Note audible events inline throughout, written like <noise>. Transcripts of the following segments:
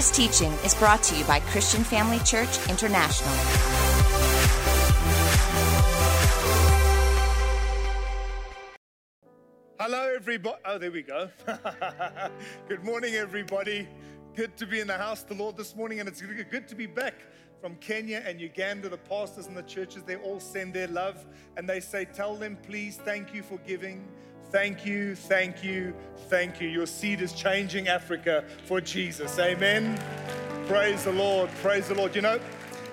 This teaching is brought to you by Christian Family Church International. Hello, everybody. Oh, there we go. <laughs> good morning, everybody. Good to be in the house of the Lord this morning, and it's good to be back from Kenya and Uganda. The pastors and the churches, they all send their love and they say, Tell them, please, thank you for giving. Thank you, thank you, thank you. Your seed is changing Africa for Jesus. Amen. Praise the Lord. Praise the Lord. You know,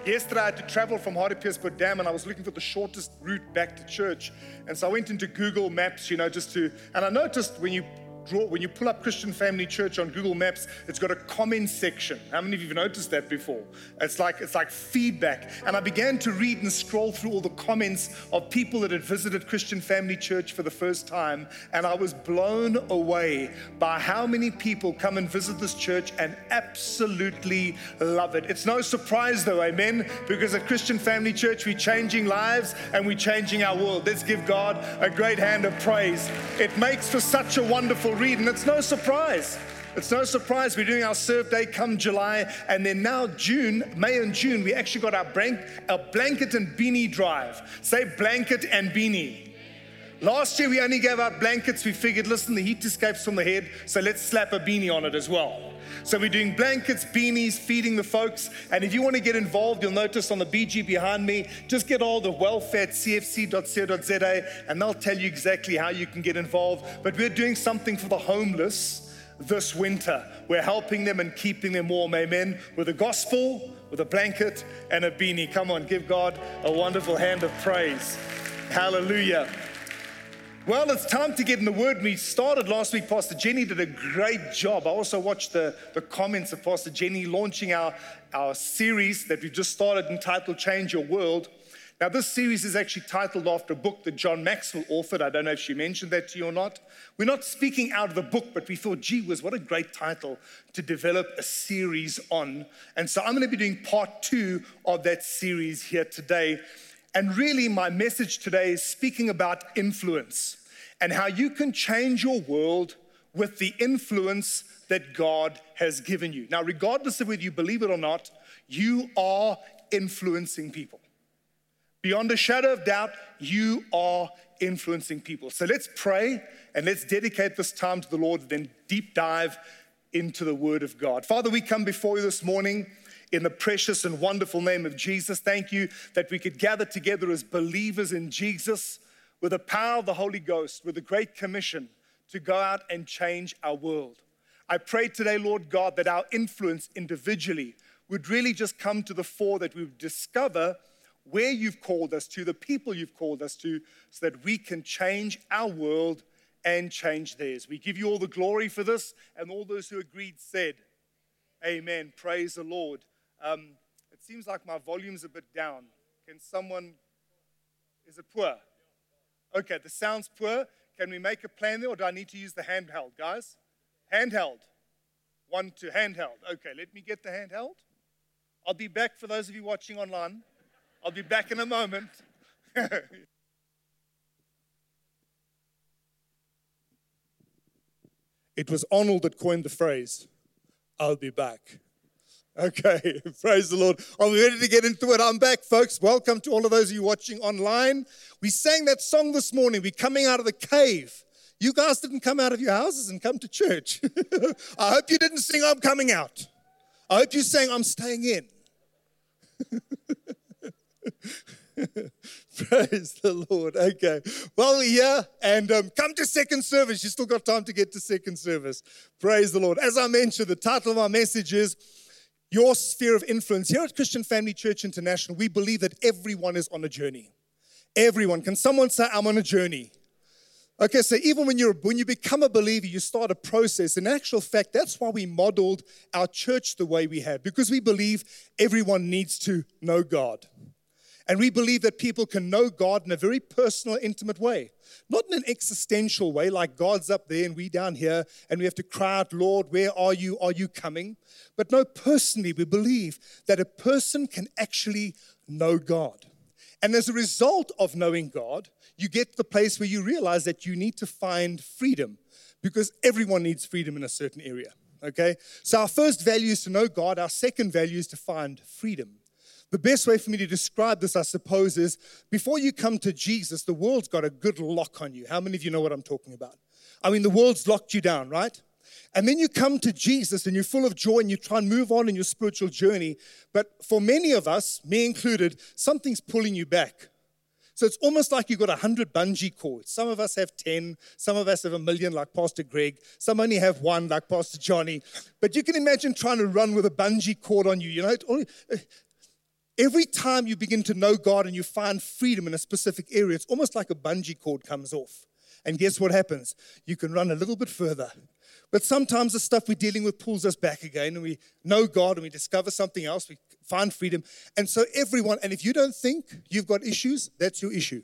yesterday I had to travel from Hartbeespoort Dam and I was looking for the shortest route back to church. And so I went into Google Maps, you know, just to, and I noticed when you draw, when you pull up Christian Family Church on Google Maps, it's got a comment section. How many of you have noticed that before? It's like it's like feedback. And I began to read and scroll through all the comments of people that had visited Christian Family Church for the first time, and I was blown away by how many people come and visit this church and absolutely love it. It's no surprise though, amen, because at Christian Family Church we're changing lives and we're changing our world. Let's give God a great hand of praise. It makes for such a wonderful read, and it's no surprise. It's no surprise we're doing our serve day come July, and then now June, May and June, we actually got our, blank, our blanket and beanie drive. Say blanket and beanie. Last year we only gave out blankets. We figured, listen, the heat escapes from the head, so let's slap a beanie on it as well. So we're doing blankets, beanies, feeding the folks. And if you want to get involved, you'll notice on the BG behind me, just get all the welfare at cfc.co.za and they'll tell you exactly how you can get involved. But we're doing something for the homeless this winter. We're helping them and keeping them warm, amen, with the gospel, with a blanket and a beanie. Come on, give God a wonderful hand of praise. Hallelujah. Well, it's time to get in the word. We started last week. Pastor Jenny did a great job. I also watched the, the comments of Pastor Jenny launching our, our series that we've just started entitled Change Your World. Now, this series is actually titled after a book that John Maxwell authored. I don't know if she mentioned that to you or not. We're not speaking out of the book, but we thought, gee whiz, what a great title to develop a series on. And so I'm going to be doing part two of that series here today. And really, my message today is speaking about influence and how you can change your world with the influence that God has given you. Now, regardless of whether you believe it or not, you are influencing people. Beyond a shadow of doubt, you are influencing people. So let's pray and let's dedicate this time to the Lord, then deep dive into the Word of God. Father, we come before you this morning in the precious and wonderful name of Jesus. Thank you that we could gather together as believers in Jesus with the power of the Holy Ghost, with the Great Commission to go out and change our world. I pray today, Lord God, that our influence individually would really just come to the fore, that we would discover where you've called us to, the people you've called us to, so that we can change our world and change theirs. We give you all the glory for this, and all those who agreed said, Amen. Praise the Lord. Um, it seems like my volume's a bit down. Can someone, is it poor? Okay, the sound's poor. Can we make a plan there, or do I need to use the handheld, guys? Handheld. One to handheld. Okay, let me get the handheld. I'll be back for those of you watching online. I'll be back in a moment. <laughs> it was Arnold that coined the phrase, I'll be back. Okay, <laughs> praise the Lord. Are we ready to get into it? I'm back, folks. Welcome to all of those of you watching online. We sang that song this morning. We're coming out of the cave. You guys didn't come out of your houses and come to church. <laughs> I hope you didn't sing, I'm coming out. I hope you sang, I'm staying in. <laughs> Praise the Lord. Okay. Well, yeah, and um, come to second service. You still got time to get to second service. Praise the Lord. As I mentioned, the title of our message is your sphere of influence. Here at Christian Family Church International, we believe that everyone is on a journey. Everyone. Can someone say, I'm on a journey? Okay, so even when, you're, when you become a believer, you start a process. In actual fact, that's why we modeled our church the way we have, because we believe everyone needs to know God. And we believe that people can know God in a very personal, intimate way. Not in an existential way, like God's up there and we down here, and we have to cry out, Lord, where are you? Are you coming? But no, personally, we believe that a person can actually know God. And as a result of knowing God, you get to the place where you realize that you need to find freedom because everyone needs freedom in a certain area. Okay? So our first value is to know God, our second value is to find freedom. The best way for me to describe this, I suppose, is before you come to Jesus, the world's got a good lock on you. How many of you know what I'm talking about? I mean, the world's locked you down, right? And then you come to Jesus and you're full of joy and you try and move on in your spiritual journey. But for many of us, me included, something's pulling you back. So it's almost like you've got 100 bungee cords. Some of us have 10, some of us have a million, like Pastor Greg. Some only have one, like Pastor Johnny. But you can imagine trying to run with a bungee cord on you. You know, every time you begin to know God and you find freedom in a specific area, it's almost like a bungee cord comes off. And guess what happens? You can run a little bit further. But sometimes the stuff we're dealing with pulls us back again, and we know God and we discover something else, we find freedom. And so, everyone, and if you don't think you've got issues, that's your issue.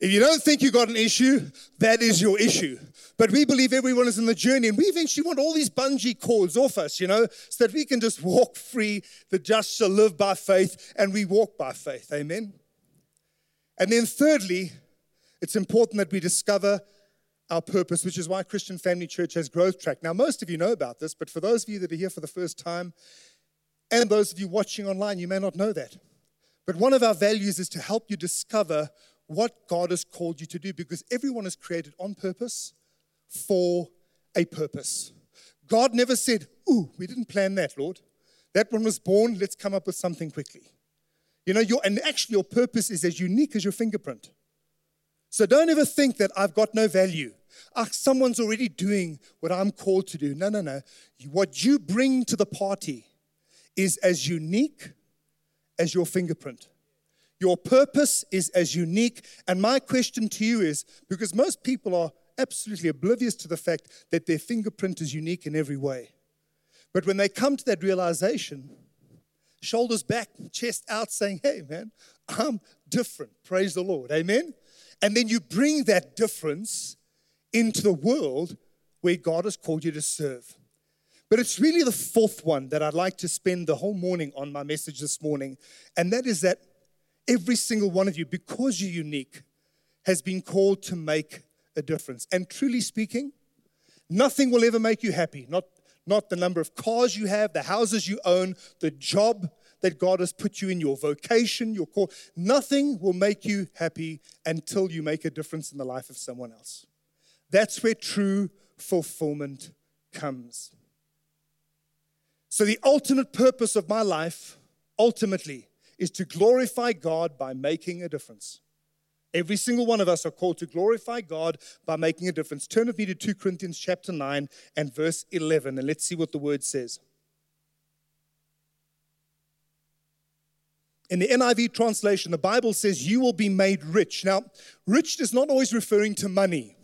If you don't think you've got an issue, that is your issue. But we believe everyone is in the journey, and we eventually want all these bungee cords off us, you know, so that we can just walk free. The just shall live by faith, and we walk by faith. Amen. And then, thirdly, it's important that we discover our purpose, which is why Christian Family Church has Growth Track. Now, most of you know about this, but for those of you that are here for the first time, and those of you watching online, you may not know that. But one of our values is to help you discover what God has called you to do because everyone is created on purpose for a purpose. God never said, Ooh, we didn't plan that, Lord. That one was born, let's come up with something quickly. You know, your, and actually, your purpose is as unique as your fingerprint. So don't ever think that I've got no value. Ah, someone's already doing what I'm called to do. No, no, no. What you bring to the party is as unique as your fingerprint. Your purpose is as unique. And my question to you is because most people are absolutely oblivious to the fact that their fingerprint is unique in every way. But when they come to that realization, shoulders back, chest out, saying, Hey, man, I'm different. Praise the Lord. Amen. And then you bring that difference into the world where God has called you to serve. But it's really the fourth one that I'd like to spend the whole morning on my message this morning. And that is that every single one of you, because you're unique, has been called to make a difference. And truly speaking, nothing will ever make you happy. Not, not the number of cars you have, the houses you own, the job that God has put you in, your vocation, your call. Nothing will make you happy until you make a difference in the life of someone else. That's where true fulfillment comes. So, the ultimate purpose of my life, ultimately, is to glorify God by making a difference. Every single one of us are called to glorify God by making a difference. Turn with me to 2 Corinthians chapter 9 and verse 11, and let's see what the word says. In the NIV translation, the Bible says, You will be made rich. Now, rich is not always referring to money.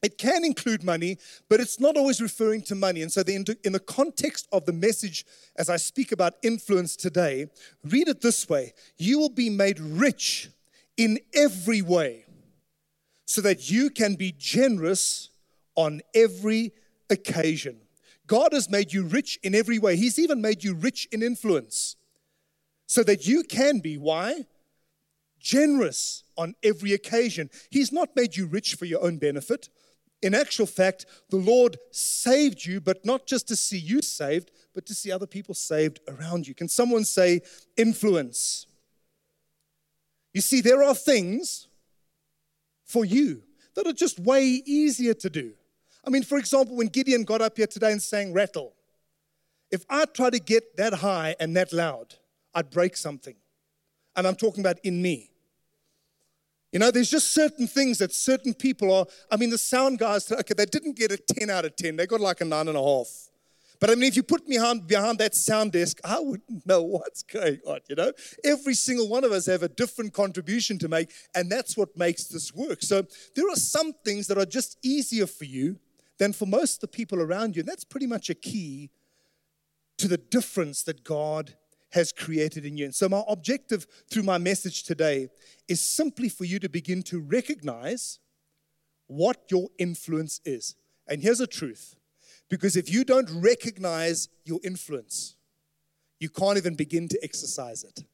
It can include money, but it's not always referring to money. And so, the, in the context of the message, as I speak about influence today, read it this way You will be made rich in every way so that you can be generous on every occasion. God has made you rich in every way, He's even made you rich in influence so that you can be, why? Generous on every occasion. He's not made you rich for your own benefit. In actual fact, the Lord saved you, but not just to see you saved, but to see other people saved around you. Can someone say influence? You see, there are things for you that are just way easier to do. I mean, for example, when Gideon got up here today and sang rattle, if I try to get that high and that loud, I'd break something. And I'm talking about in me. You know, there's just certain things that certain people are. I mean, the sound guys, okay, they didn't get a 10 out of 10, they got like a nine and a half. But I mean, if you put me behind, behind that sound desk, I wouldn't know what's going on, you know? Every single one of us have a different contribution to make, and that's what makes this work. So there are some things that are just easier for you than for most of the people around you. And that's pretty much a key to the difference that God has created in you. And so, my objective through my message today is simply for you to begin to recognize what your influence is. And here's the truth because if you don't recognize your influence, you can't even begin to exercise it.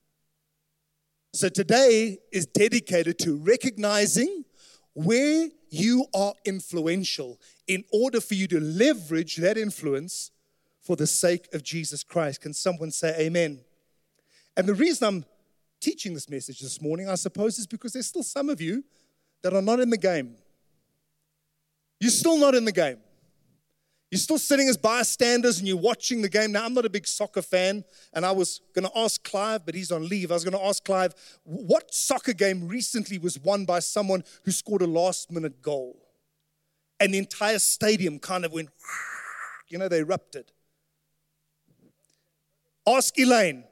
So, today is dedicated to recognizing where you are influential in order for you to leverage that influence for the sake of Jesus Christ. Can someone say amen? And the reason I'm teaching this message this morning, I suppose, is because there's still some of you that are not in the game. You're still not in the game. You're still sitting as bystanders and you're watching the game. Now, I'm not a big soccer fan, and I was going to ask Clive, but he's on leave. I was going to ask Clive, what soccer game recently was won by someone who scored a last minute goal? And the entire stadium kind of went, you know, they erupted. Ask Elaine.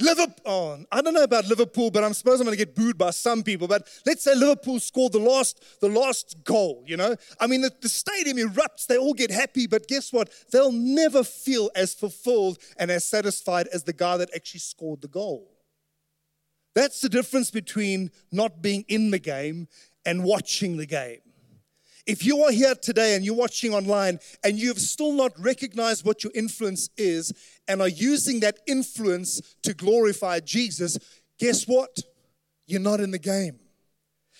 Liverpool, oh, I don't know about Liverpool, but I'm supposed I'm going to get booed by some people. But let's say Liverpool scored the last, the last goal, you know? I mean, the, the stadium erupts, they all get happy, but guess what? They'll never feel as fulfilled and as satisfied as the guy that actually scored the goal. That's the difference between not being in the game and watching the game. If you are here today and you're watching online and you have still not recognized what your influence is and are using that influence to glorify Jesus, guess what? You're not in the game.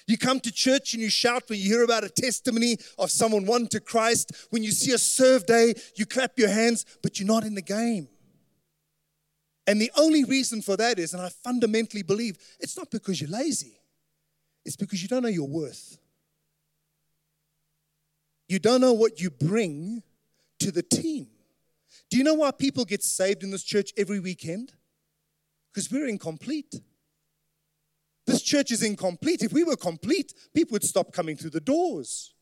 You come to church and you shout when you hear about a testimony of someone won to Christ. When you see a serve day, you clap your hands, but you're not in the game. And the only reason for that is, and I fundamentally believe, it's not because you're lazy, it's because you don't know your worth. You don't know what you bring to the team. Do you know why people get saved in this church every weekend? Because we're incomplete. This church is incomplete. If we were complete, people would stop coming through the doors.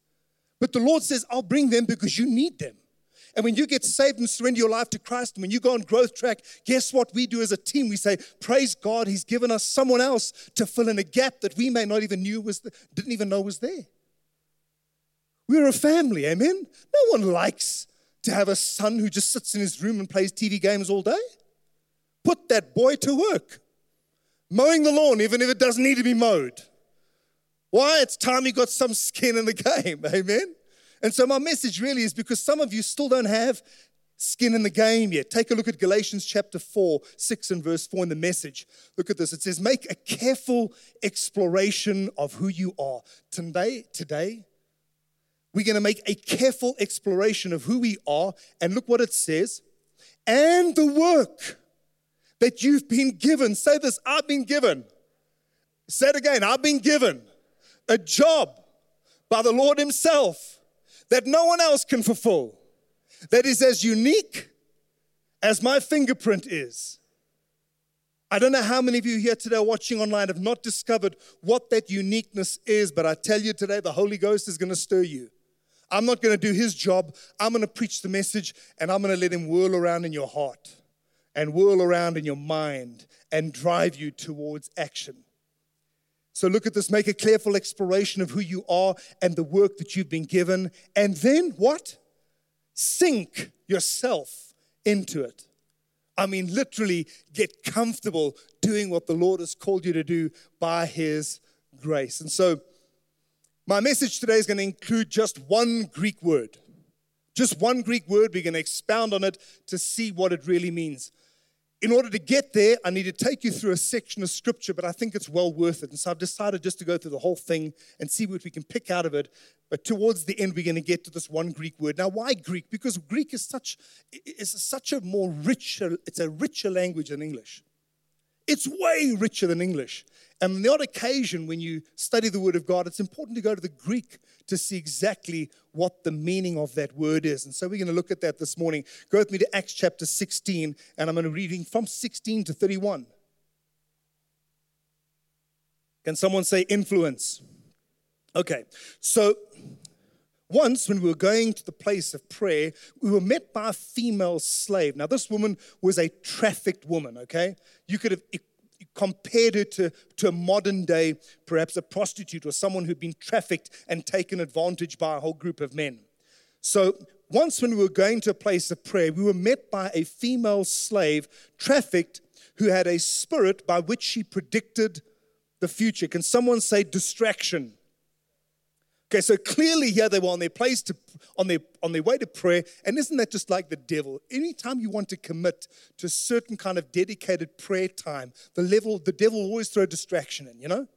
But the Lord says, I'll bring them because you need them. And when you get saved and surrender your life to Christ, and when you go on growth track, guess what we do as a team? We say, Praise God, He's given us someone else to fill in a gap that we may not even knew was didn't even know was there. We're a family, amen? No one likes to have a son who just sits in his room and plays TV games all day. Put that boy to work. Mowing the lawn, even if it doesn't need to be mowed. Why? It's time he got some skin in the game, <laughs> amen? And so, my message really is because some of you still don't have skin in the game yet. Take a look at Galatians chapter 4, 6 and verse 4 in the message. Look at this. It says, Make a careful exploration of who you are. Today, today, we're going to make a careful exploration of who we are. And look what it says and the work that you've been given. Say this I've been given. Say it again I've been given a job by the Lord Himself that no one else can fulfill, that is as unique as my fingerprint is. I don't know how many of you here today watching online have not discovered what that uniqueness is, but I tell you today, the Holy Ghost is going to stir you. I'm not going to do his job. I'm going to preach the message and I'm going to let him whirl around in your heart and whirl around in your mind and drive you towards action. So look at this, make a careful exploration of who you are and the work that you've been given. And then what? Sink yourself into it. I mean, literally get comfortable doing what the Lord has called you to do by His grace. And so, my message today is going to include just one Greek word. Just one Greek word. We're going to expound on it to see what it really means. In order to get there, I need to take you through a section of scripture, but I think it's well worth it. And so I've decided just to go through the whole thing and see what we can pick out of it. But towards the end, we're going to get to this one Greek word. Now, why Greek? Because Greek is such, is such a more richer, it's a richer language than English. It's way richer than English. And on the odd occasion, when you study the Word of God, it's important to go to the Greek to see exactly what the meaning of that word is. And so we're going to look at that this morning. Go with me to Acts chapter 16, and I'm going to be reading from 16 to 31. Can someone say influence? Okay, so once, when we were going to the place of prayer, we were met by a female slave. Now, this woman was a trafficked woman, okay? You could have compared her to, to a modern day, perhaps a prostitute or someone who'd been trafficked and taken advantage by a whole group of men. So once when we were going to a place of prayer, we were met by a female slave trafficked who had a spirit by which she predicted the future. Can someone say distraction? Okay, so clearly here they were on their place to on their on their way to prayer. And isn't that just like the devil? Anytime you want to commit to a certain kind of dedicated prayer time, the level the devil always throw distraction in, you know?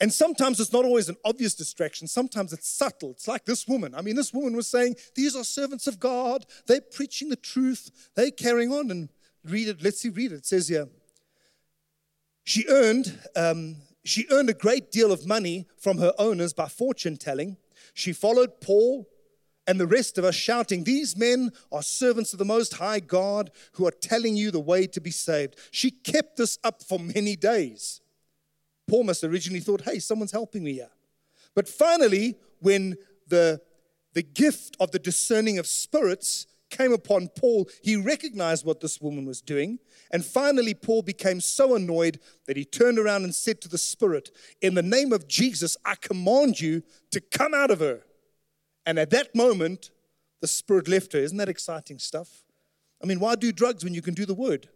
And sometimes it's not always an obvious distraction. Sometimes it's subtle. It's like this woman. I mean, this woman was saying, These are servants of God. They're preaching the truth. They're carrying on. And read it. Let's see, read it. It says here, she earned, um, she earned a great deal of money from her owners by fortune telling. She followed Paul and the rest of us, shouting, These men are servants of the Most High God who are telling you the way to be saved. She kept this up for many days. Paul must originally thought, hey, someone's helping me here. But finally, when the, the gift of the discerning of spirits came upon Paul, he recognized what this woman was doing. And finally, Paul became so annoyed that he turned around and said to the spirit, In the name of Jesus, I command you to come out of her. And at that moment, the spirit left her. Isn't that exciting stuff? I mean, why do drugs when you can do the word?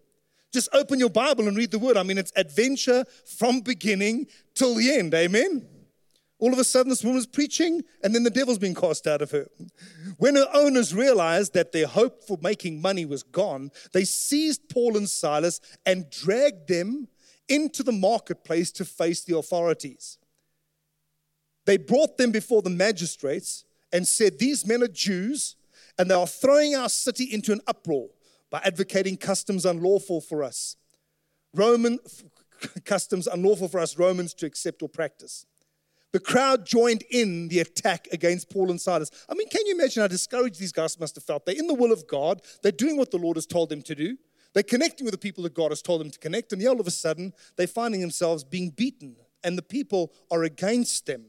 Just open your Bible and read the word. I mean, it's adventure from beginning till the end. Amen. All of a sudden, this woman's preaching, and then the devil's been cast out of her. When her owners realized that their hope for making money was gone, they seized Paul and Silas and dragged them into the marketplace to face the authorities. They brought them before the magistrates and said, These men are Jews, and they are throwing our city into an uproar by advocating customs unlawful for us. Roman <laughs> customs unlawful for us Romans to accept or practice. The crowd joined in the attack against Paul and Silas. I mean, can you imagine how discouraged these guys must have felt? They're in the will of God, they're doing what the Lord has told them to do, they're connecting with the people that God has told them to connect, and all of a sudden they're finding themselves being beaten, and the people are against them.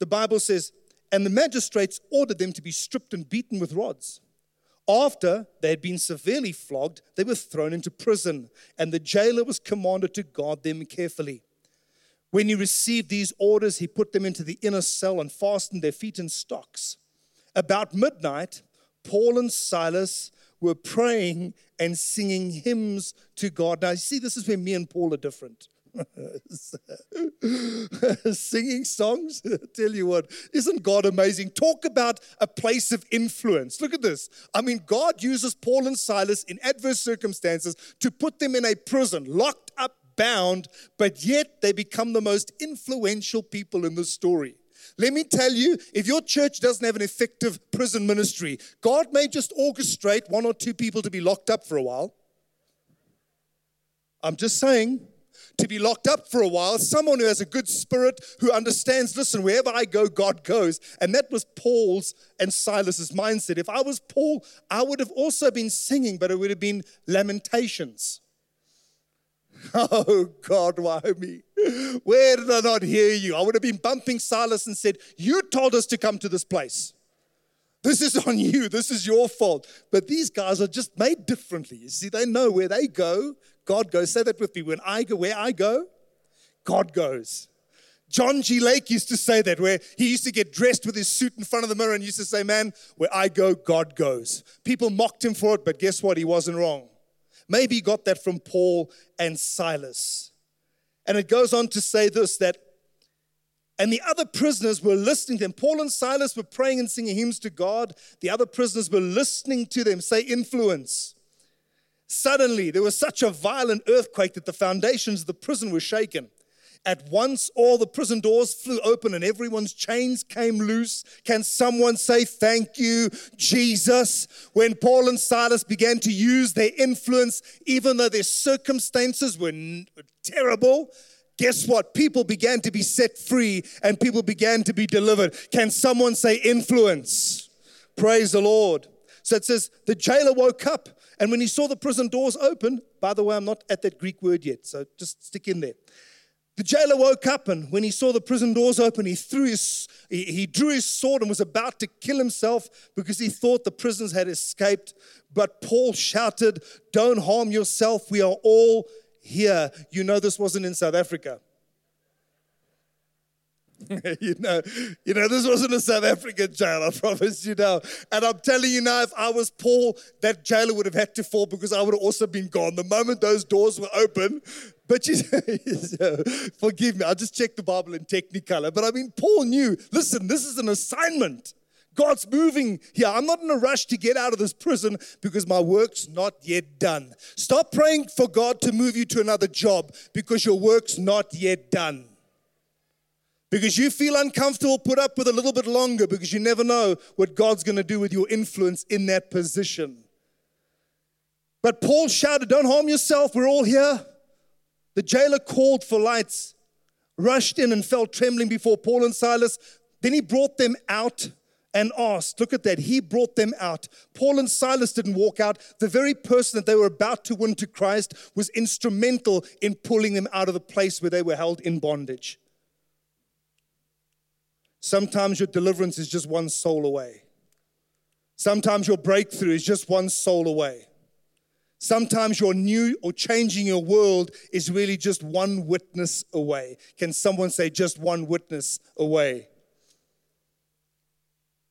The Bible says, and the magistrates ordered them to be stripped and beaten with rods. After they had been severely flogged, they were thrown into prison, and the jailer was commanded to guard them carefully. When he received these orders, he put them into the inner cell and fastened their feet in stocks. About midnight, Paul and Silas were praying and singing hymns to God. Now, you see, this is where me and Paul are different. <laughs> Singing songs, <laughs> tell you what, isn't God amazing? Talk about a place of influence. Look at this. I mean, God uses Paul and Silas in adverse circumstances to put them in a prison, locked up, bound, but yet they become the most influential people in the story. Let me tell you, if your church doesn't have an effective prison ministry, God may just orchestrate one or two people to be locked up for a while. I'm just saying to be locked up for a while, someone who has a good spirit, who understands, listen, wherever I go, God goes. And that was Paul's and Silas's mindset. If I was Paul, I would have also been singing, but it would have been lamentations. <laughs> Oh God, why me? Where did I not hear you? I would have been bumping Silas and said, You told us to come to this place. This is on you. This is your fault. But these guys are just made differently. You see, they know where they go, God goes. Say that with me. When I go, where I go, God goes. John G. Lake used to say that, where he used to get dressed with his suit in front of the mirror and used to say, Man, where I go, God goes. People mocked him for it, but guess what? He wasn't wrong. Maybe he got that from Paul and Silas. And it goes on to say this that, and the other prisoners were listening to them. Paul and Silas were praying and singing hymns to God. The other prisoners were listening to them. Say influence. Suddenly, there was such a violent earthquake that the foundations of the prison were shaken. At once, all the prison doors flew open and everyone's chains came loose. Can someone say thank you, Jesus? When Paul and Silas began to use their influence, even though their circumstances were terrible, guess what? People began to be set free and people began to be delivered. Can someone say influence? Praise the Lord. So it says, the jailer woke up and when he saw the prison doors open, by the way, I'm not at that Greek word yet, so just stick in there. The jailer woke up, and when he saw the prison doors open, he threw his he, drew his sword and was about to kill himself because he thought the prisoners had escaped. But Paul shouted, "Don't harm yourself. We are all here." You know this wasn't in South Africa. <laughs> you know, you know, this wasn't a South African jail, I promise you now. And I'm telling you now, if I was Paul, that jailer would have had to fall because I would have also been gone. The moment those doors were open, but you <laughs> forgive me, I just checked the Bible in Technicolor. But I mean, Paul knew, listen, this is an assignment. God's moving here. I'm not in a rush to get out of this prison because my work's not yet done. Stop praying for God to move you to another job because your work's not yet done. Because you feel uncomfortable, put up with a little bit longer because you never know what God's going to do with your influence in that position. But Paul shouted, Don't harm yourself, we're all here. The jailer called for lights, rushed in, and fell trembling before Paul and Silas. Then he brought them out and asked, Look at that, he brought them out. Paul and Silas didn't walk out. The very person that they were about to win to Christ was instrumental in pulling them out of the place where they were held in bondage. Sometimes your deliverance is just one soul away. Sometimes your breakthrough is just one soul away. Sometimes your new or changing your world is really just one witness away. Can someone say just one witness away?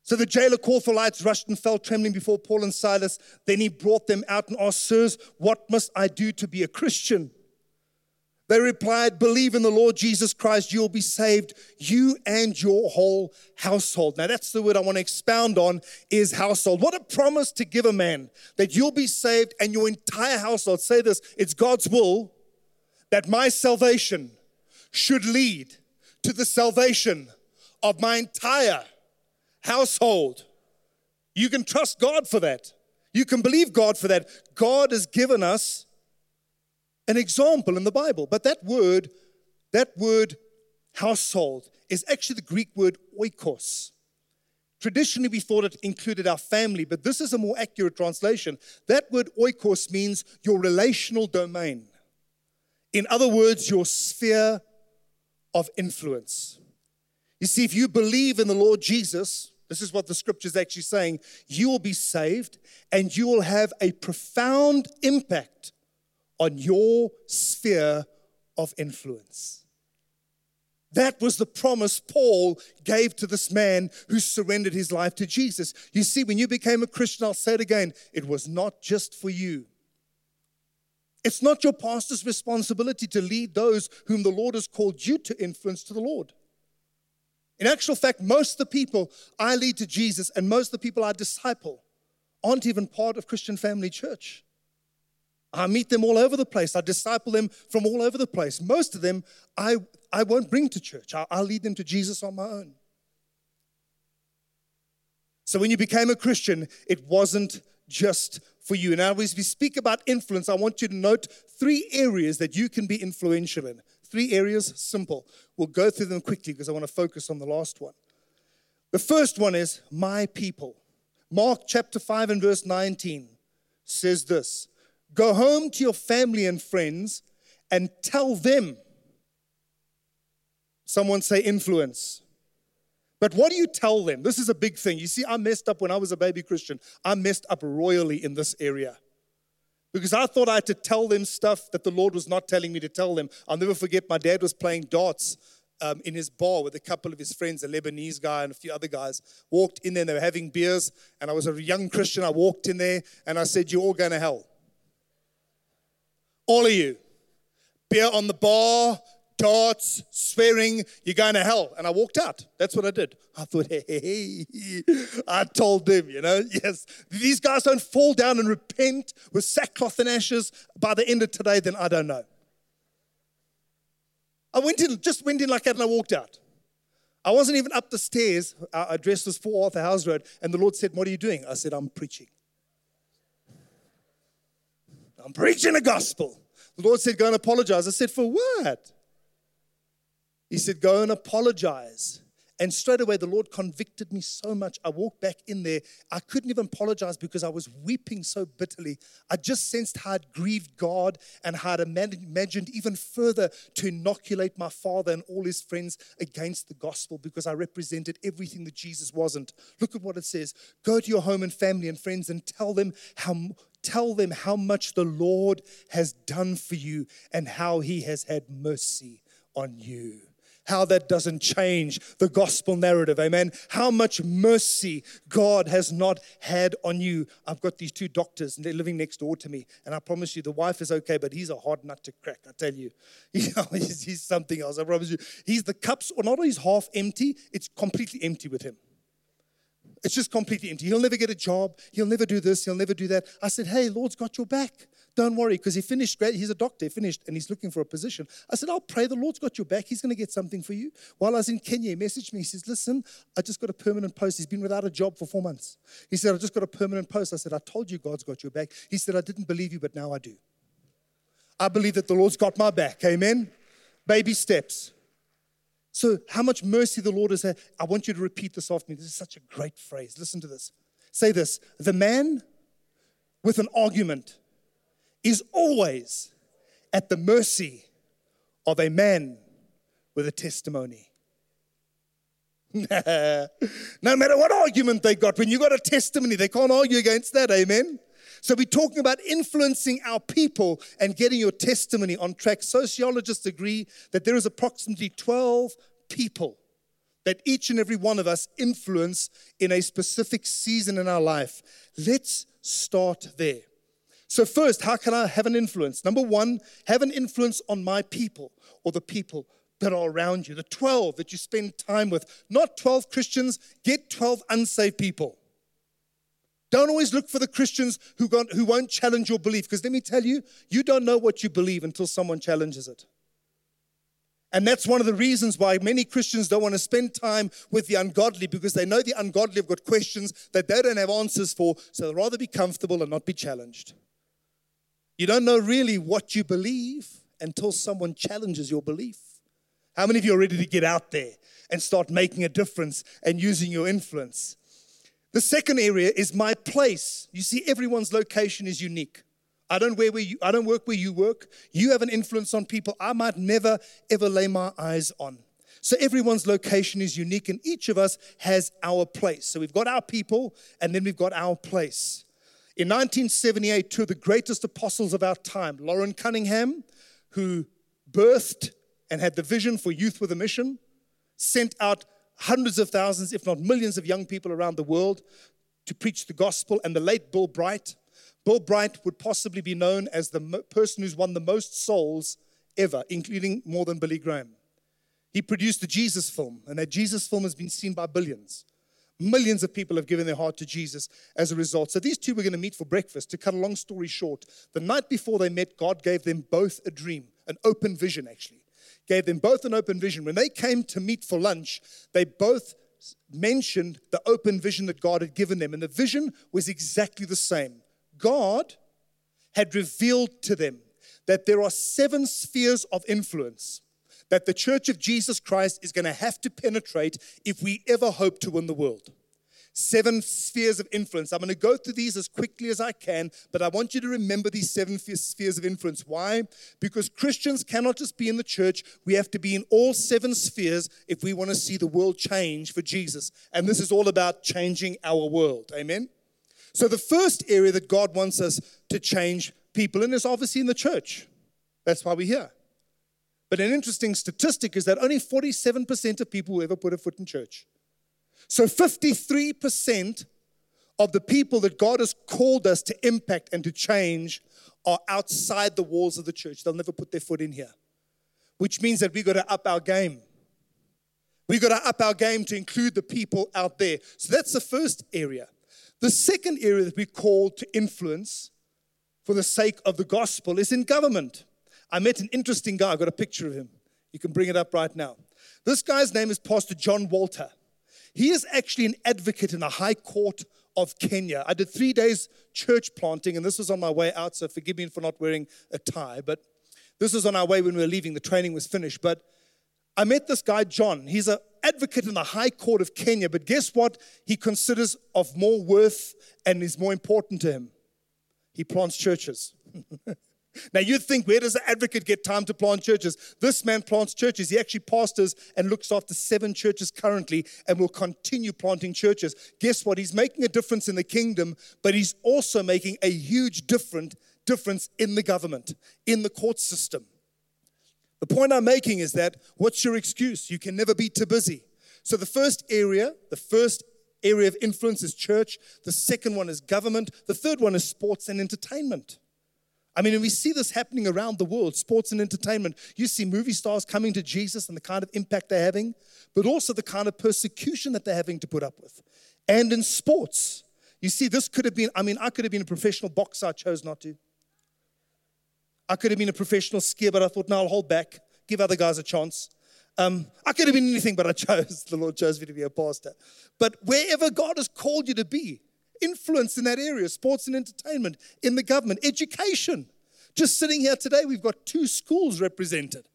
So the jailer called for lights, rushed and fell trembling before Paul and Silas. Then he brought them out and asked, Sirs, what must I do to be a Christian? They replied, Believe in the Lord Jesus Christ, you'll be saved, you and your whole household. Now, that's the word I want to expound on is household. What a promise to give a man that you'll be saved and your entire household. Say this it's God's will that my salvation should lead to the salvation of my entire household. You can trust God for that. You can believe God for that. God has given us an example in the Bible. But that word, that word household, is actually the Greek word oikos. Traditionally, we thought it included our family, but this is a more accurate translation. That word oikos means your relational domain. In other words, your sphere of influence. You see, if you believe in the Lord Jesus, this is what the scripture is actually saying. You will be saved and you will have a profound impact on your sphere of influence. That was the promise Paul gave to this man who surrendered his life to Jesus. You see, when you became a Christian, I'll say it again, it was not just for you. It's not your pastor's responsibility to lead those whom the Lord has called you to influence to the Lord. In actual fact, most of the people I lead to Jesus and most of the people I disciple aren't even part of Christian Family Church. I meet them all over the place. I disciple them from all over the place. Most of them I, I won't bring to church, I, I'll lead them to Jesus on my own. So when you became a Christian, it wasn't just for you. Now, as we speak about influence, I want you to note three areas that you can be influential in. Three areas, simple. We'll go through them quickly because I want to focus on the last one. The first one is my people. Mark chapter 5 and verse 19 says this Go home to your family and friends and tell them. Someone say influence. But what do you tell them? This is a big thing. You see, I messed up when I was a baby Christian. I messed up royally in this area because I thought I had to tell them stuff that the Lord was not telling me to tell them. I'll never forget my dad was playing darts um, in his bar with a couple of his friends, a Lebanese guy and a few other guys. Walked in there, and they were having beers, and I was a young Christian. I walked in there and I said, You're all going to hell. All of you. Beer on the bar, darts, swearing, you're going to hell. And I walked out. That's what I did. I thought, hey, hey, <laughs> hey, I told them, you know, yes, these guys don't fall down and repent with sackcloth and ashes by the end of today, then I don't know. I went in, just went in like that and I walked out. I wasn't even up the stairs. Our address was 4 Arthur House Road. And the Lord said, What are you doing? I said, I'm preaching. I'm preaching the gospel. The Lord said, Go and apologize. I said, For what? He said, Go and apologize. And straight away, the Lord convicted me so much. I walked back in there. I couldn't even apologize because I was weeping so bitterly. I just sensed how I'd grieved God and how I'd imagined even further to inoculate my father and all his friends against the gospel because I represented everything that Jesus wasn't. Look at what it says Go to your home and family and friends and tell them how. Tell them how much the Lord has done for you and how he has had mercy on you how that doesn't change the gospel narrative. Amen. How much mercy God has not had on you. I've got these two doctors and they're living next door to me. And I promise you, the wife is okay, but he's a hard nut to crack. I tell you, <laughs> he's, he's something else. I promise you. He's the cups, or not is half empty, it's completely empty with him. It's just completely empty. He'll never get a job. He'll never do this. He'll never do that. I said, Hey, Lord's got your back. Don't worry, because he finished grad. He's a doctor, he finished, and he's looking for a position. I said, I'll pray. The Lord's got your back. He's going to get something for you. While I was in Kenya, he messaged me. He says, Listen, I just got a permanent post. He's been without a job for four months. He said, I just got a permanent post. I said, I told you God's got your back. He said, I didn't believe you, but now I do. I believe that the Lord's got my back. Amen. Baby steps. So, how much mercy the Lord has had. I want you to repeat this after me. This is such a great phrase. Listen to this. Say this The man with an argument is always at the mercy of a man with a testimony. <laughs> no matter what argument they got, when you got a testimony, they can't argue against that. Amen. So we're talking about influencing our people and getting your testimony on track. Sociologists agree that there is approximately 12 people that each and every one of us influence in a specific season in our life. Let's start there. So, first, how can I have an influence? Number one, have an influence on my people or the people that are around you, the 12 that you spend time with. Not 12 Christians, get 12 unsaved people. Don't always look for the Christians who, got, who won't challenge your belief, because let me tell you, you don't know what you believe until someone challenges it. And that's one of the reasons why many Christians don't want to spend time with the ungodly because they know the ungodly have got questions that they don't have answers for, so they'd rather be comfortable and not be challenged. You don't know really what you believe until someone challenges your belief. How many of you are ready to get out there and start making a difference and using your influence? The second area is my place. You see, everyone's location is unique. I don't, where you, I don't work where you work. You have an influence on people I might never, ever lay my eyes on. So everyone's location is unique, and each of us has our place. So we've got our people, and then we've got our place. In 1978, two of the greatest apostles of our time, Loren Cunningham, who birthed and had the vision for Youth with a Mission, sent out hundreds of thousands, if not millions, of young people around the world to preach the gospel. And the late Bill Bright. Bill Bright would possibly be known as the person who's won the most souls ever, including more than Billy Graham. He produced the Jesus film, and that Jesus film has been seen by billions. Millions of people have given their heart to Jesus as a result. So these two were going to meet for breakfast. To cut a long story short, the night before they met, God gave them both a dream, an open vision, actually gave them both an open vision. When they came to meet for lunch, they both mentioned the open vision that God had given them. And the vision was exactly the same. God had revealed to them that there are seven spheres of influence that the church of Jesus Christ is going to have to penetrate if we ever hope to win the world seven spheres of influence. I'm going to go through these as quickly as I can, but I want you to remember these seven spheres of influence. Why? Because Christians cannot just be in the church, we have to be in all seven spheres if we want to see the world change for Jesus. And this is all about changing our world. Amen? So, the first area that God wants us to change people in is obviously in the church. That's why we're here. But an interesting statistic is that only 47% of people will ever put a foot in church. So 53% of the people that God has called us to impact and to change are outside the walls of the church. They'll never put their foot in here, which means that we've got to up our game. We've got to up our game to include the people out there. So that's the first area. The second area that we call to influence for the sake of the gospel is in government. I met an interesting guy. I got a picture of him. You can bring it up right now. This guy's name is Pastor John Walter. He is actually an advocate in the High Court of Kenya. I did three days church planting, and this was on my way out, so forgive me for not wearing a tie. But this was on our way when we were leaving. The training was finished. But I met this guy, John. He's an advocate in the High Court of Kenya, but guess what he considers of more worth and is more important to him? He plants churches. <laughs> Now you think, where does the advocate get time to plant churches? This man plants churches. He actually pastors and looks after seven churches currently and will continue planting churches. Guess what? He's making a difference in the kingdom, but he's also making a huge different difference in the government, in the court system. The point I'm making is that what's your excuse? You can never be too busy. So the first area, the first area of influence is church. The second one is government. The third one is sports and entertainment. I mean, and we see this happening around the world, sports and entertainment. You see movie stars coming to Jesus and the kind of impact they're having, but also the kind of persecution that they're having to put up with. and in sports. You see, this could have been, I mean, I could have been a professional boxer, I chose not to. I could have been a professional skier, but I thought, no, I'll hold back, give other guys a chance. Um, I could have been anything, but I <laughs> chose, the Lord chose me to be a pastor. But wherever God has called you to be, influence in that area, sports and entertainment, in the government, education. Just sitting here today, we've got two schools represented.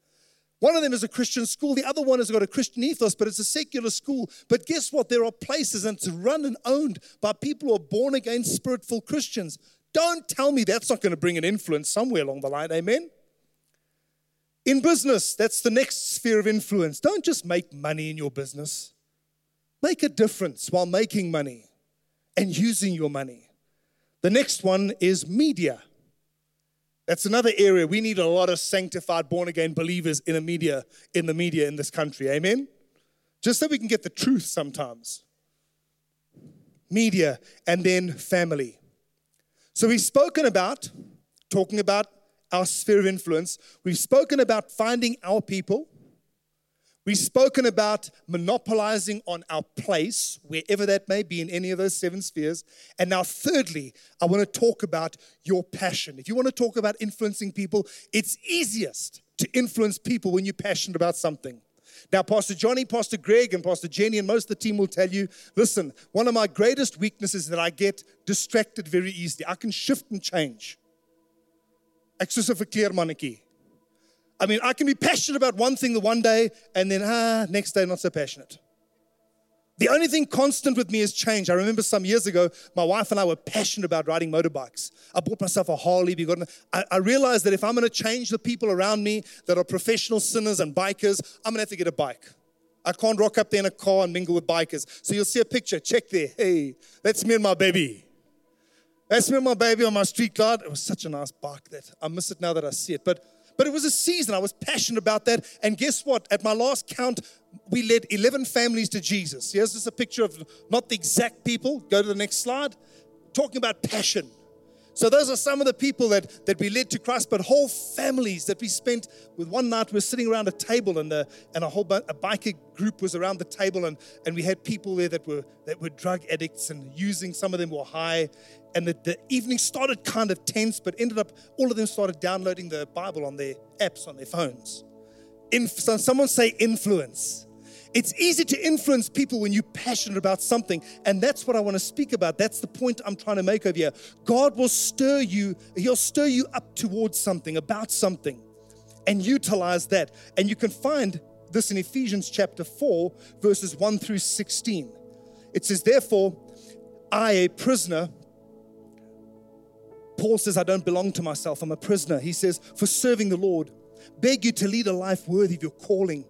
One of them is a Christian school, the other one has got a Christian ethos, but it's a secular school. But guess what? There are places, and it's run and owned by people who are born again, spiritful Christians. Don't tell me that's not going to bring an influence somewhere along the line. Amen? In business, that's the next sphere of influence. Don't just make money in your business, make a difference while making money and using your money. The next one is media. That's another area. We need a lot of sanctified, born again believers in the media, in the media in this country. Amen? Just so we can get the truth sometimes. Media and then family. So we've spoken about, talking about our sphere of influence. We've spoken about finding our people. We've spoken about monopolizing on our place, wherever that may be in any of those seven spheres. And now, thirdly, I want to talk about your passion. If you want to talk about influencing people, it's easiest to influence people when you're passionate about something. Now, Pastor Johnny, Pastor Greg, and Pastor Jenny, and most of the team will tell you listen, one of my greatest weaknesses is that I get distracted very easily. I can shift and change. Ek soos 'n verkeermannetjie. I mean, I can be passionate about one thing the one day and then, ah, next day, not so passionate. The only thing constant with me is change. I remember some years ago, my wife and I were passionate about riding motorbikes. I bought myself a Harley. I, I realized that if I'm going to change the people around me that are professional sinners and bikers, I'm going to have to get a bike. I can't rock up there in a car and mingle with bikers. So you'll see a picture. Check there. Hey, that's me and my baby. That's me and my baby on my street glide. It was such a nice bike that I miss it now that I see it. But but it was a season. I was passionate about that. And guess what? At my last count, we led 11 families to Jesus. Here's just a picture of not the exact people. Go to the next slide. Talking about passion. So those are some of the people that, that we led to Christ, but whole families that we spent with one night. We were sitting around a table and, the, and a whole a biker group was around the table and, and we had people there that were, that were drug addicts and using, some of them were high. And the, the evening started kind of tense, but ended up, all of them started downloading the Bible on their apps on their phones. In, so someone say influence. It's easy to influence people when you're passionate about something. And that's what I want to speak about. That's the point I'm trying to make over here. God will stir you, He'll stir you up towards something, about something, and utilize that. And you can find this in Ephesians chapter 4, verses 1 through 16. It says, Therefore, I, a prisoner, Paul says, I don't belong to myself, I'm a prisoner. He says, For serving the Lord, beg you to lead a life worthy of your calling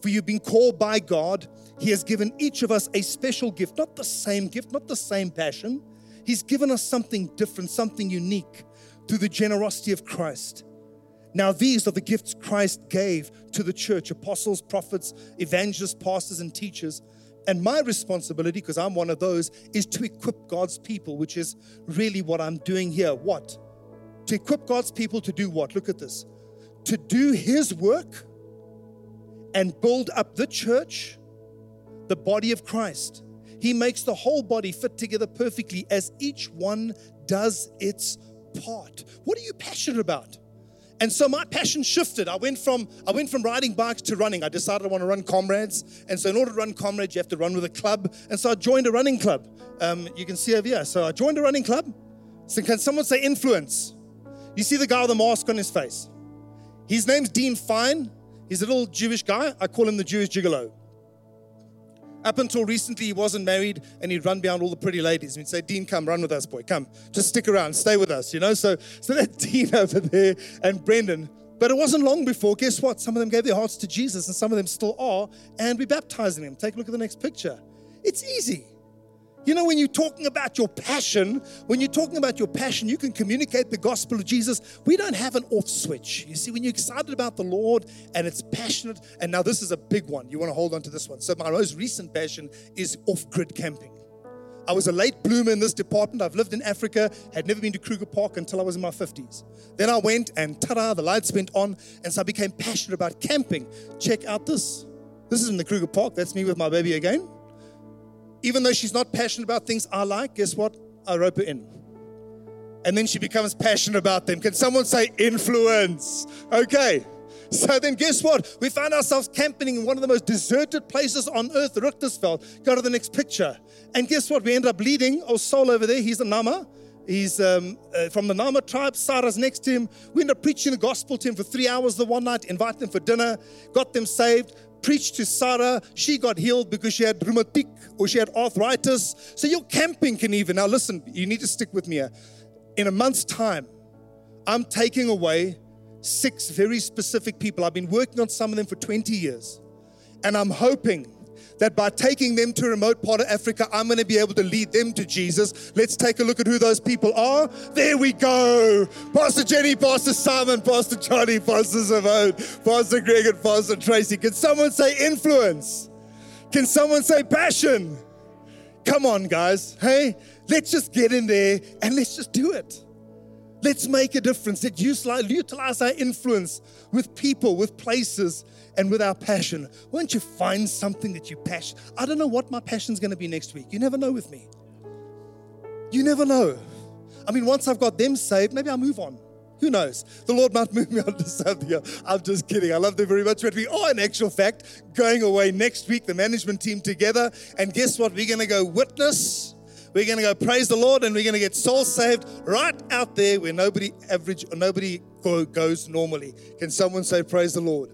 for you've been called by God. He has given each of us a special gift, not the same gift, not the same passion. He's given us something different, something unique through the generosity of Christ. Now, these are the gifts Christ gave to the church apostles, prophets, evangelists, pastors, and teachers. And my responsibility, because I'm one of those, is to equip God's people, which is really what I'm doing here. What? To equip God's people to do what? Look at this. To do His work and build up the church, the body of Christ. He makes the whole body fit together perfectly as each one does its part. What are you passionate about? And so my passion shifted. I went from I went from riding bikes to running. I decided I want to run comrades, and so in order to run comrades, you have to run with a club. And so I joined a running club. Um, you can see over here. So I joined a running club. So can someone say influence? You see the guy with the mask on his face. His name's Dean Fine. He's a little Jewish guy. I call him the Jewish gigolo. Up until recently, he wasn't married and he'd run behind all the pretty ladies. And he'd say, Dean, come, run with us, boy. Come, just stick around, stay with us, you know? So, so that <laughs> Dean over there and Brendan. But it wasn't long before, guess what? Some of them gave their hearts to Jesus and some of them still are. And we're baptizing them. Take a look at the next picture. It's easy. You know, when you're talking about your passion, when you're talking about your passion, you can communicate the gospel of Jesus. We don't have an off switch. You see, when you're excited about the Lord and it's passionate, and now this is a big one, you want to hold on to this one. So, my most recent passion is off grid camping. I was a late bloomer in this department. I've lived in Africa, had never been to Kruger Park until I was in my 50s. Then I went and ta the lights went on, and so I became passionate about camping. Check out this. This is in the Kruger Park. That's me with my baby again. Even though she's not passionate about things I like, guess what? I rope her in. And then she becomes passionate about them. Can someone say influence? Okay. So then, guess what? We find ourselves camping in one of the most deserted places on earth, Richtersveld. Go to the next picture. And guess what? We end up leading our soul over there. He's a Nama. He's um, uh, from the Nama tribe. Sarah's next to him. We end up preaching the gospel to him for three hours the one night, invite them for dinner, got them saved, preached to Sarah. She got healed because she had rheumatic or she had arthritis. So you're camping, can even. Now, listen, you need to stick with me here. In a month's time, I'm taking away six very specific people. I've been working on some of them for 20 years. And I'm hoping that by taking them to a remote part of Africa, I'm going to be able to lead them to Jesus. Let's take a look at who those people are. There we go. Pastor Jenny, Pastor Simon, Pastor Johnny, Pastor Simone, Pastor Greg, and Pastor Tracy. Can someone say influence? Can someone say passion? Come on, guys. Hey, let's just get in there and let's just do it. Let's make a difference. Let's utilize our influence with people, with places, and with our passion. Won't you find something that you passion? I don't know what my passion's going to be next week. You never know with me. You never know. I mean, once I've got them saved, maybe I'll move on. Who knows? The Lord might <laughs> move me on to something I'm just kidding. I love them very much. But we are, in actual fact, going away next week, the management team together. And guess what? We're going to go witness we're going to go praise the Lord and we're going to get souls saved right out there where nobody average or nobody goes normally. Can someone say praise the Lord?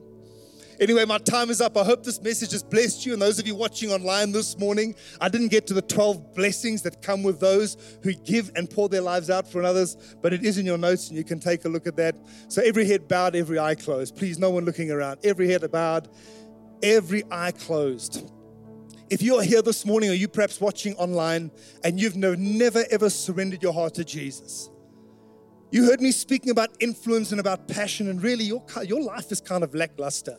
Anyway, my time is up. I hope this message has blessed you. And those of you watching online this morning, I didn't get to the 12 blessings that come with those who give and pour their lives out for others, but it is in your notes and you can take a look at that. So every head bowed, every eye closed. Please, no one looking around. Every head bowed, every eye closed. If you are here this morning, or you perhaps watching online, and you've no, never ever surrendered your heart to Jesus, you heard me speaking about influence and about passion, and really your, your life is kind of lackluster.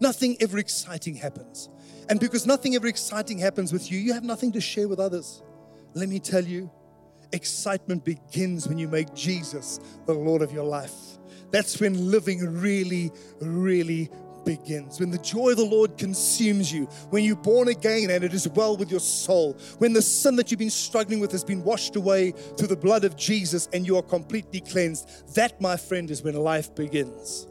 Nothing ever exciting happens. And because nothing ever exciting happens with you, you have nothing to share with others. Let me tell you, excitement begins when you make Jesus the Lord of your life. That's when living really, really begins, when the joy of the Lord consumes you, when you're born again and it is well with your soul, when the sin that you've been struggling with has been washed away through the blood of Jesus and you are completely cleansed, that, my friend, is when life begins.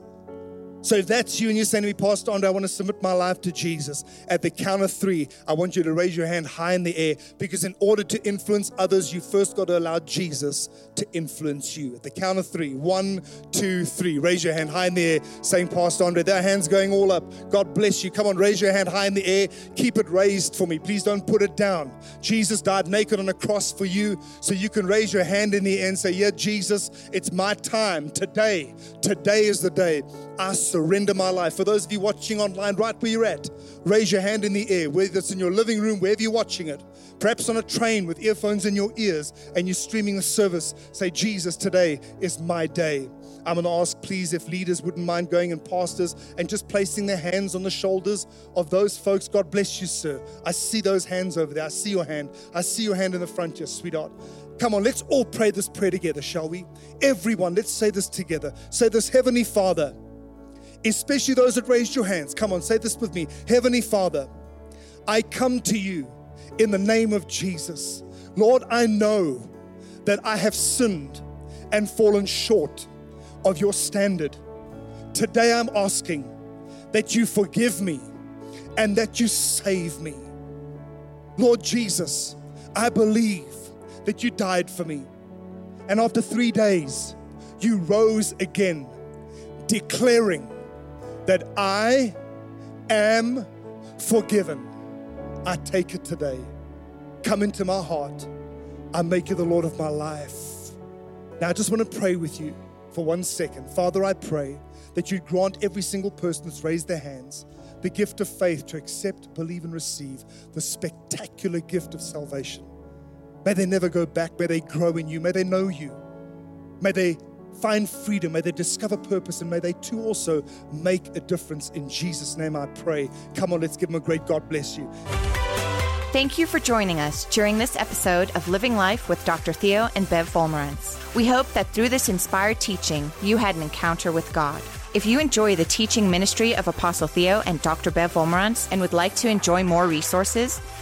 So if that's you and you're saying to me, Pastor Andre, I want to submit my life to Jesus, at the count of three, I want you to raise your hand high in the air because in order to influence others, you first got to allow Jesus to influence you. At the count of three, one, two, three. Raise your hand high in the air, saying, Pastor Andre, their hands going all up. God bless you. Come on, raise your hand high in the air. Keep it raised for me. Please don't put it down. Jesus died naked on a cross for you, so you can raise your hand in the air and say, Yeah, Jesus, it's my time today. Today is the day. I surrender my life. For those of you watching online, right where you're at, raise your hand in the air, whether it's in your living room, wherever you're watching it, perhaps on a train with earphones in your ears and you're streaming the service. Say, Jesus, today is my day. I'm going to ask, please, if leaders wouldn't mind going and pastors and just placing their hands on the shoulders of those folks. God bless you, sir. I see those hands over there. I see your hand. I see your hand in the front here, sweetheart. Come on, let's all pray this prayer together, shall we? Everyone, let's say this together. Say this, Heavenly Father especially those that raised your hands. Come on, say this with me. Heavenly Father, I come to you in the name of Jesus. Lord, I know that I have sinned and fallen short of your standard. Today I'm asking that you forgive me and that you save me. Lord Jesus, I believe that you died for me. And after three days, you rose again, declaring that I am forgiven. I take it today. Come into my heart. I make you the Lord of my life. Now, I just want to pray with you for one second. Father, I pray that you'd grant every single person that's raised their hands the gift of faith to accept, believe, and receive the spectacular gift of salvation. May they never go back. May they grow in you. May they know you. May they find freedom. May they discover purpose and may they too also make a difference. In Jesus' name I pray. Come on, let's give them a great God bless you. Thank you for joining us during this episode of Living Life with Dr. Theo and Bev Wolmarans. We hope that through this inspired teaching, you had an encounter with God. If you enjoy the teaching ministry of Apostle Theo and Dr. Bev Wolmarans and would like to enjoy more resources,